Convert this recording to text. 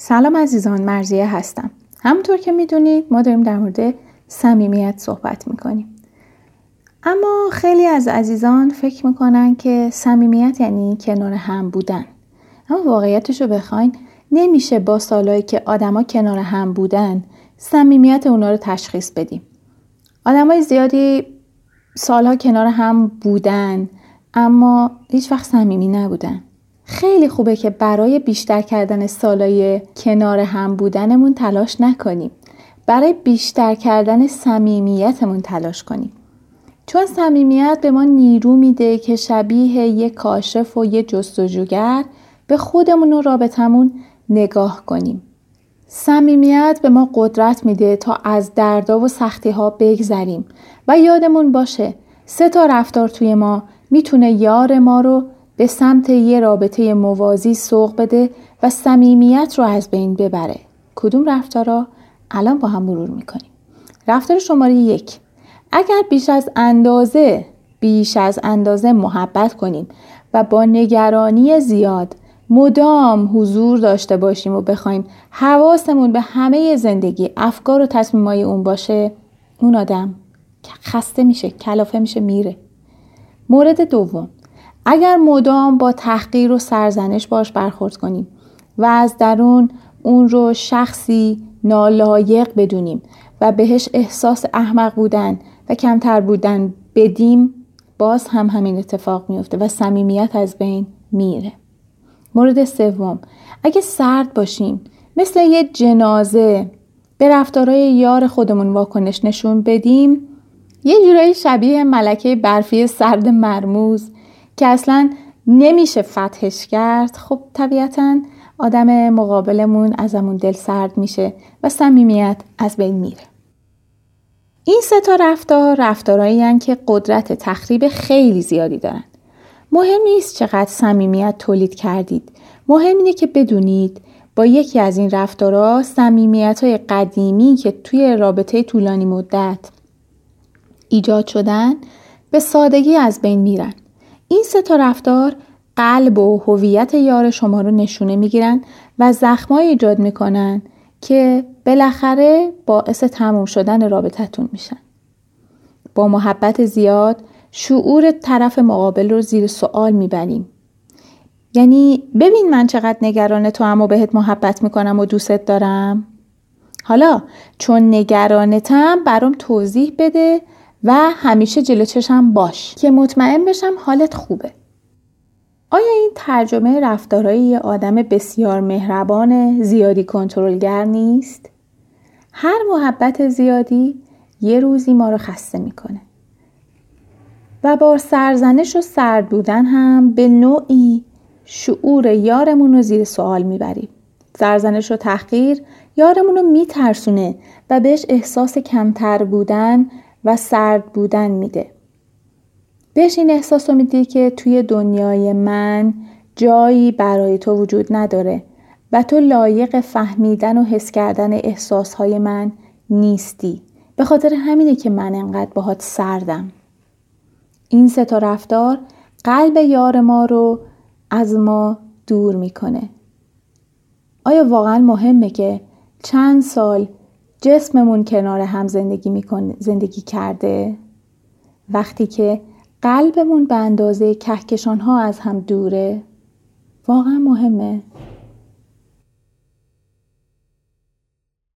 سلام عزیزان مرزیه هستم. همونطور که می‌دونید ما داریم در مورد صمیمیت صحبت می‌کنیم. اما خیلی از عزیزان فکر می‌کنن که صمیمیت یعنی کنار هم بودن. اما واقعیتش رو بخواین نمیشه با سالهایی که آدما کنار هم بودن صمیمیت اونا رو تشخیص بدیم. آدمای زیادی سالها کنار هم بودن اما هیچ وقت صمیمی نبودن. خیلی خوبه که برای بیشتر کردن سالای کنار هم بودنمون تلاش نکنیم. برای بیشتر کردن صمیمیتمون تلاش کنیم. چون صمیمیت به ما نیرو میده که شبیه یه کاشف و یه جستجوگر به خودمون و رابطمون نگاه کنیم. صمیمیت به ما قدرت میده تا از دردا و سختی ها بگذریم و یادمون باشه سه تا رفتار توی ما می‌تونه یار ما رو به سمت یه رابطه موازی سوق بده و صمیمیت رو از بین ببره. کدوم رفتارا؟ الان با هم مرور می‌کنیم. رفتار شماره یک. اگر بیش از اندازه بیش از اندازه محبت کنیم و با نگرانی زیاد مدام حضور داشته باشیم و بخوایم حواسمون به همه زندگی افکار و تصمیمای اون باشه اون آدم خسته میشه کلافه میشه میره. مورد دوم. اگر مدام با تحقیر و سرزنش باش برخورد کنیم و از درون اون رو شخصی نالایق بدونیم و بهش احساس احمق بودن و کمتر بودن بدیم باز هم همین اتفاق میفته و صمیمیت از بین میره. مورد سوم اگه سرد باشیم مثل یه جنازه به رفتارهای یار خودمون واکنش نشون بدیم یه جورایی شبیه ملکه برفی سرد مرموز که اصلا نمیشه فتحش کرد خب طبیعتا آدم مقابلمون ازمون دل سرد میشه و صمیمیت از بین میره. این سه تا رفتار رفتارهایی که قدرت تخریب خیلی زیادی دارن. مهم نیست چقدر صمیمیت تولید کردید. مهم اینه که بدونید با یکی از این رفتارها صمیمیت های قدیمی که توی رابطه طولانی مدت ایجاد شدن به سادگی از بین میرن. این سه تا رفتار قلب و هویت یار شما رو نشونه می‌گیرن و زخمایی ایجاد می‌کنن که بالاخره باعث تموم شدن رابطتون میشن. با محبت زیاد شعور طرف مقابل رو زیر سوال می‌بریم. یعنی ببین من چقدر نگران تو اما بهت محبت می‌کنم و دوستت دارم. حالا چون نگرانتم برام توضیح بده و همیشه جلو چشم باش که مطمئن بشم حالت خوبه. آیا این ترجمه رفتارهای یه آدم بسیار مهربان زیادی کنترلگر نیست؟ هر محبت زیادی یه روزی ما رو خسته می‌کنه. و با سرزنش و سرد بودن هم به نوعی شعور یارمون رو زیر سوال می‌بریم. سرزنش و تحقیر یارمون رو میترسونه و بهش احساس کمتر بودن و سرد بودن میده. بهش این احساس رو میدی که توی دنیای من جایی برای تو وجود نداره و تو لایق فهمیدن و حس کردن احساسهای من نیستی. به خاطر همینه که من انقدر باهات سردم. این سه تا رفتار قلب یار ما رو از ما دور می‌کنه. آیا واقعا مهمه که چند سال جسممون کنار هم زندگی, می‌کنه، زندگی کرده. وقتی که قلبمون به اندازه کهکشان ها از هم دوره. واقعا مهمه.